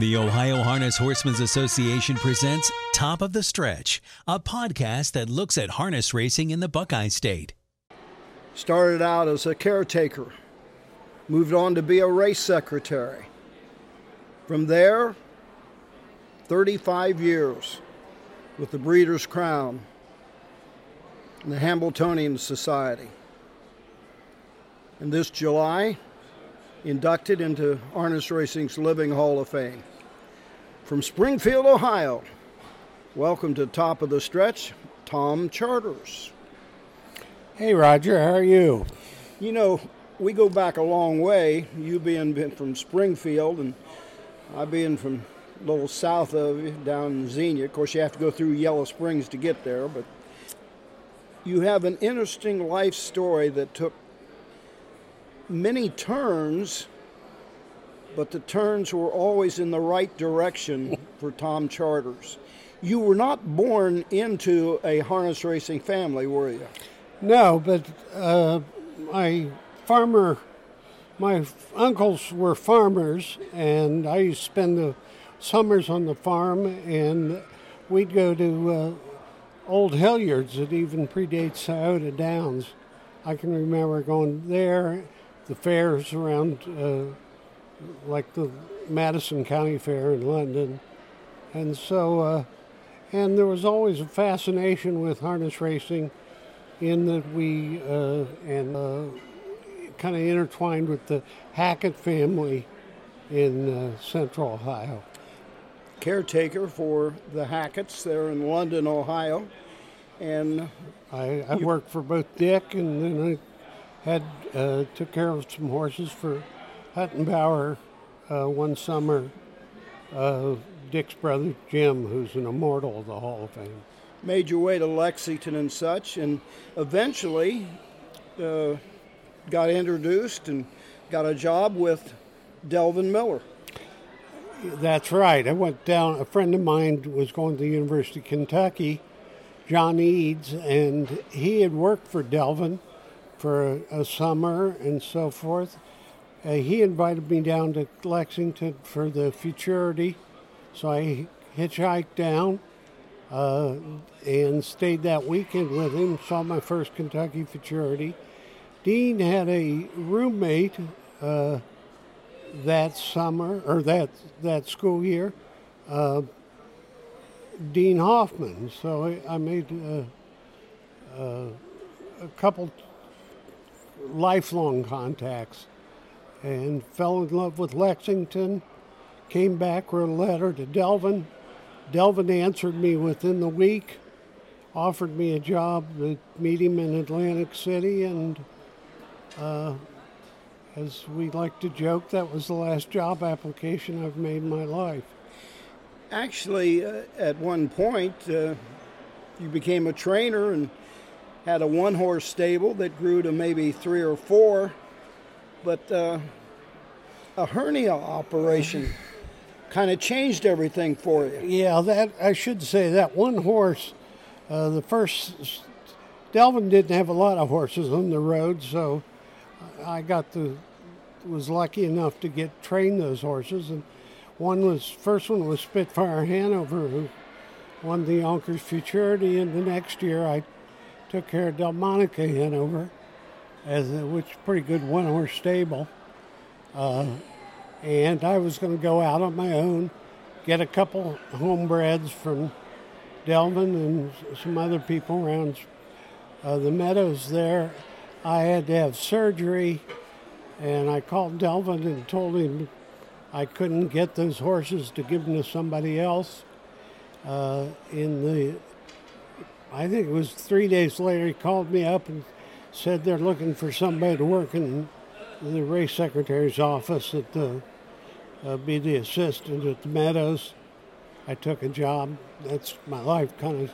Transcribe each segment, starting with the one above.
The Ohio Harness Horsemen's Association presents Top of the Stretch, a podcast that looks at harness racing in the Buckeye State. Started out as a caretaker, moved on to be a race secretary. From there, 35 years with the Breeders' Crown and the Hambletonian Society. And this July, inducted into Harness Racing's Living Hall of Fame. From Springfield, Ohio, welcome to Top of the Stretch, Tom Charters. Hey, Roger, how are you? You know, we go back a long way, you being from Springfield and I being from a little south of you, down in Xenia. Of course, you have to go through Yellow Springs to get there, but you have an interesting life story that took many turns but the turns were always in the right direction for Tom Charters. You were not born into a harness racing family, were you? No, but uh, my farmer, my uncles were farmers, and I used to spend the summers on the farm, and we'd go to uh, old Hilliards that even predates Scioto Downs. I can remember going there, the fairs around. Uh, like the Madison County Fair in London. And so, uh, and there was always a fascination with harness racing in that we, uh, and uh, kind of intertwined with the Hackett family in uh, central Ohio. Caretaker for the Hacketts there in London, Ohio. And I, I worked for both Dick and then I had uh, took care of some horses for Huttenbauer uh, one summer, uh, Dick's brother Jim, who's an immortal of the Hall of Fame. Made your way to Lexington and such, and eventually uh, got introduced and got a job with Delvin Miller. That's right. I went down. A friend of mine was going to the University of Kentucky, John Eads, and he had worked for Delvin for a, a summer and so forth. Uh, he invited me down to Lexington for the futurity, so I hitchhiked down uh, and stayed that weekend with him. Saw my first Kentucky futurity. Dean had a roommate uh, that summer or that that school year, uh, Dean Hoffman. So I, I made uh, uh, a couple lifelong contacts and fell in love with Lexington. Came back, wrote a letter to Delvin. Delvin answered me within the week, offered me a job to meet him in Atlantic City, and uh, as we like to joke, that was the last job application I've made in my life. Actually, uh, at one point, uh, you became a trainer and had a one horse stable that grew to maybe three or four but uh, a hernia operation kind of changed everything for you. Yeah, that I should say that one horse, uh, the first Delvin didn't have a lot of horses on the road, so I got the was lucky enough to get train those horses, and one was first one was Spitfire Hanover, who won the Yonkers Futurity, and the next year I took care of Delmonica Hanover as a, which pretty good one horse stable. Uh, and I was going to go out on my own, get a couple homebreds from Delvin and some other people around uh, the meadows there. I had to have surgery, and I called Delvin and told him I couldn't get those horses to give them to somebody else. Uh, in the, I think it was three days later, he called me up and said they're looking for somebody to work in the race secretary's office at the uh, be the assistant at the Meadows. I took a job. That's my life kind of.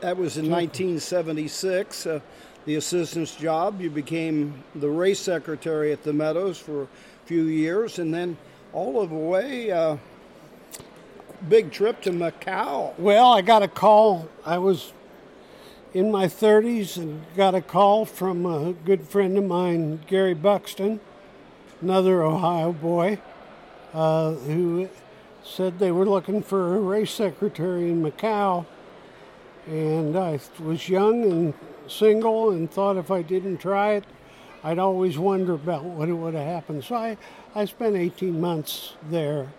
That was in 1976. Uh, the assistant's job. You became the race secretary at the Meadows for a few years, and then all of the way, uh, big trip to Macau. Well, I got a call. I was in my 30s and got a call from a good friend of mine, Gary Buxton, another Ohio boy, uh, who said they were looking for a race secretary in Macau. And I was young and single and thought if I didn't try it, I'd always wonder about what would have happened. So I, I spent 18 months there.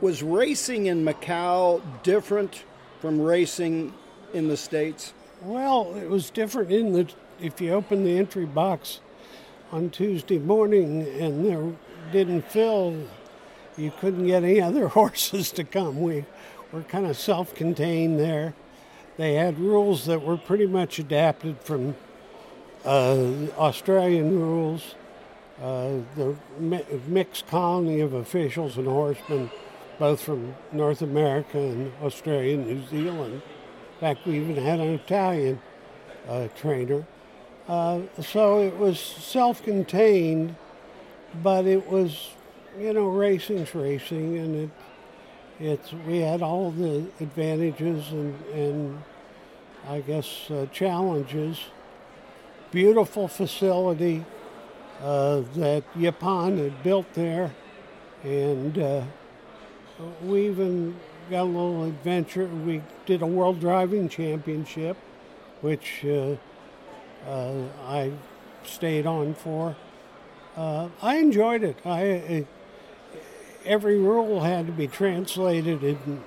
Was racing in Macau different from racing in the States? Well, it was different in that if you opened the entry box on Tuesday morning and there didn't fill, you couldn't get any other horses to come. We were kind of self contained there. They had rules that were pretty much adapted from uh, Australian rules. Uh, the mi- mixed colony of officials and horsemen, both from North America and Australia and New Zealand. In fact, we even had an Italian uh, trainer. Uh, so it was self contained, but it was, you know, racing's racing, and it, it's, we had all the advantages and, and I guess, uh, challenges. Beautiful facility uh, that Yapan had built there, and uh, we even got a little adventure. We did a World Driving Championship, which uh, uh, I stayed on for. Uh, I enjoyed it. I every rule had to be translated in,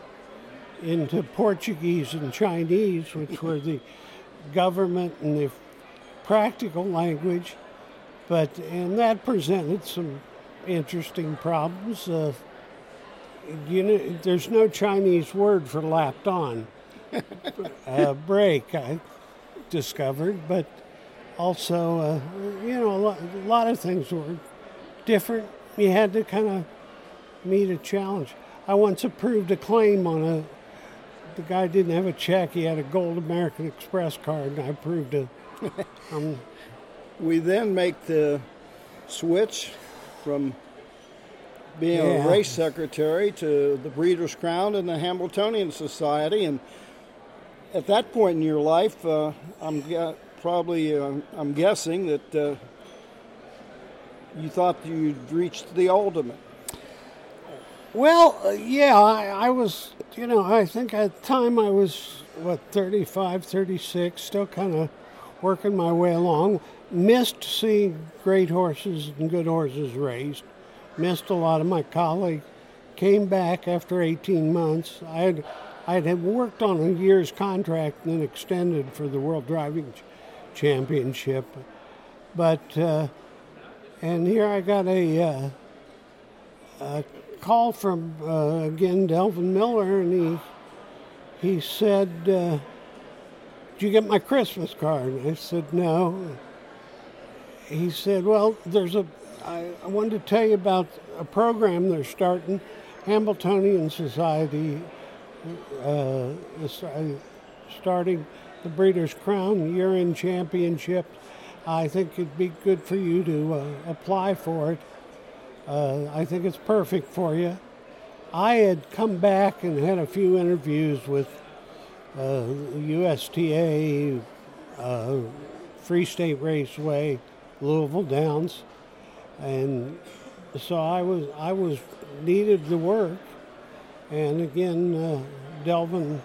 into Portuguese and Chinese, which were the government and the practical language. But and that presented some interesting problems. You know, there's no Chinese word for lapped on. uh, break, I discovered, but also, uh, you know, a lot, a lot of things were different. You had to kind of meet a challenge. I once approved a claim on a. The guy didn't have a check. He had a gold American Express card, and I approved it. um, we then make the switch from being Yeah. a race secretary to the Breeders' Crown and the Hambletonian Society, and at that point in your life, uh, I'm probably uh, I'm guessing that uh, you thought you'd reached the ultimate. Well, uh, yeah, I, I was, you know, I think at the time I was, what, 35, 36, still kind of working my way along. Missed seeing great horses and good horses raced. Missed a lot of my colleagues. Came back after 18 months. I had, I had worked on a year's contract and then extended for the World Driving Championship. But, uh, and here I got a, uh, a call from uh, again Delvin Miller, and he he said, uh, "Did you get my Christmas card?" I said, "No." He said, "Well, there's a. I, I wanted to tell you about a program they're starting, Hambletonian Society, uh, is, uh, starting the Breeders' Crown Year-End Championship. I think it'd be good for you to uh, apply for it." Uh, I think it's perfect for you. I had come back and had a few interviews with uh, USTA, uh, Free State Raceway, Louisville Downs, and so I was I was needed the work, and again uh, Delvin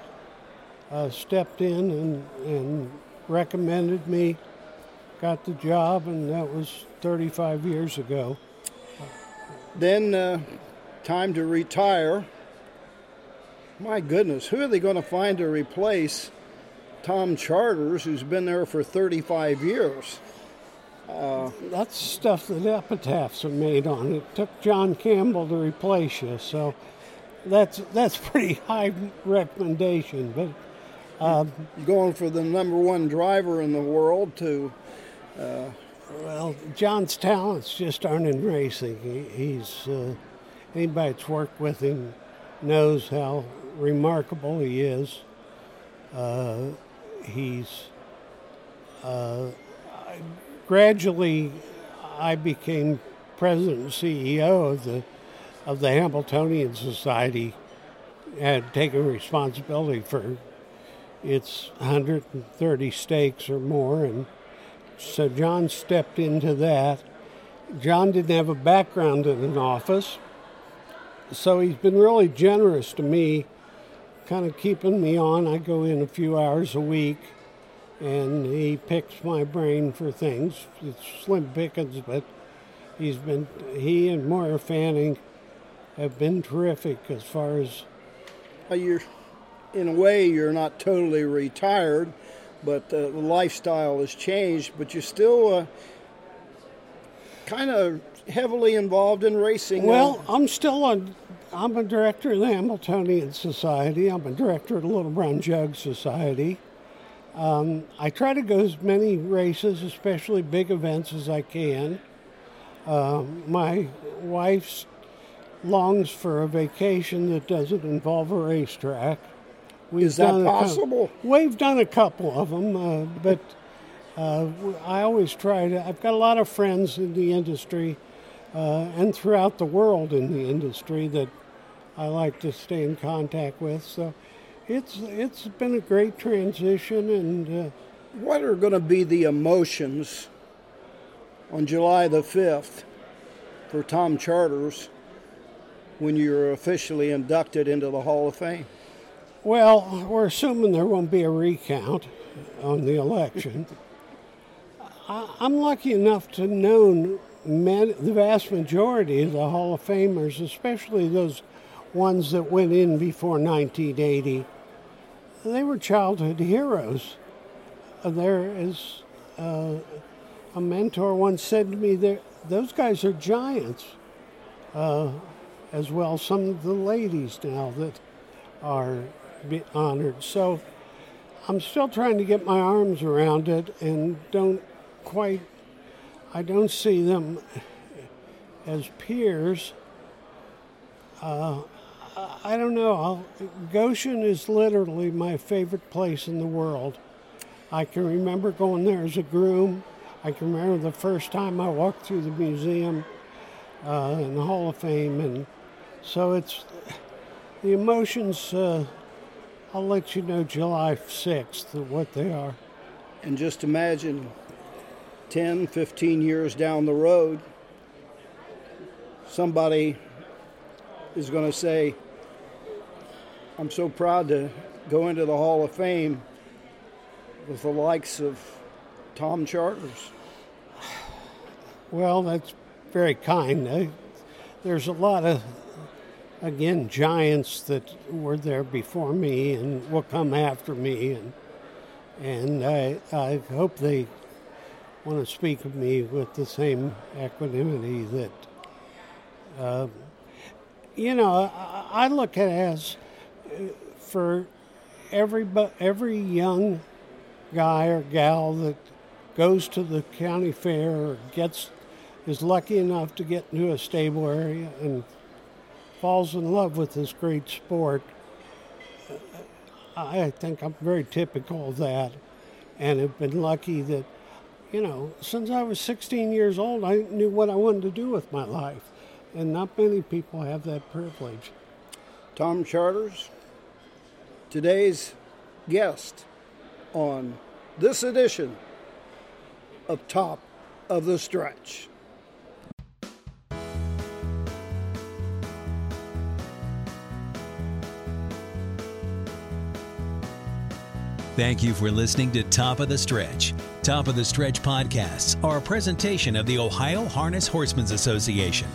uh, stepped in and, and recommended me, got the job, and that was 35 years ago. Then, uh, time to retire. My goodness, who are they going to find to replace Tom Charters, who's been there for 35 years? That's stuff that epitaphs are made on. It took John Campbell to replace you, so that's that's pretty high recommendation. But Going for the number one driver in the world to well, John's talents just aren't in racing. He, he's uh, anybody that's worked with him knows how remarkable he is. Uh, he's uh, gradually I became president and CEO of the of the Hambletonian Society. and taken responsibility for its 130 stakes or more, and so John stepped into that. John didn't have a background in an office. so he's been really generous to me, kind of keeping me on. I go in a few hours a week, and he picks my brain for things. It's slim pickings, but he's been he and Moira Fanning have been terrific as far as. Uh, you're, in a way, you're not totally retired, but uh, the lifestyle has changed. But you're still uh, kind of heavily involved in racing. Well, I'm still a. I'm a director of the Hambletonian Society. I'm a director of the Little Brown Jug Society. Um, I try to go as many races, especially big events, as I can. Um, my wife's longs for a vacation that doesn't involve a racetrack. We've Is that possible? Couple, we've done a couple of them, uh, but uh, I always try to. I've got a lot of friends in the industry uh, and throughout the world in the industry that I like to stay in contact with. So it's it's been a great transition. And uh, what are going to be the emotions on July the fifth for Tom Charters when you're officially inducted into the Hall of Fame? Well, we're assuming there won't be a recount on the election. I, am lucky enough to know the vast majority of the Hall of Famers, especially those ones that went in before 1980. They were childhood heroes. There is uh, a mentor once said to me, "Those guys are giants." Uh, as well some of the ladies now that are honored. So I'm still trying to get my arms around it and don't quite, I don't see them as peers. Uh, I don't know. Goshen is literally my favorite place in the world. I can remember going there as a groom. I can remember the first time I walked through the museum uh, in the Hall of Fame and so it's the emotions. Uh, I'll let you know July 6th what they are. And just imagine 10, 15 years down the road, somebody is going to say, I'm so proud to go into the Hall of Fame with the likes of Tom Charters. Well, that's very kind. There's a lot of again giants that were there before me and will come after me and and I I hope they want to speak of me with the same equanimity that uh, you know I, look at it as for every every young guy or gal that goes to the county fair or gets is lucky enough to get into a stable area and falls in love with this great sport. I think I'm very typical of that and have been lucky that, you know, since I was 16 years old, I knew what I wanted to do with my life. And not many people have that privilege. Tom Charters, today's guest on this edition of Top of the Stretch. Thank you for listening to Top of the Stretch. Top of the Stretch podcasts are a presentation of the Ohio Harness Horsemen's Association.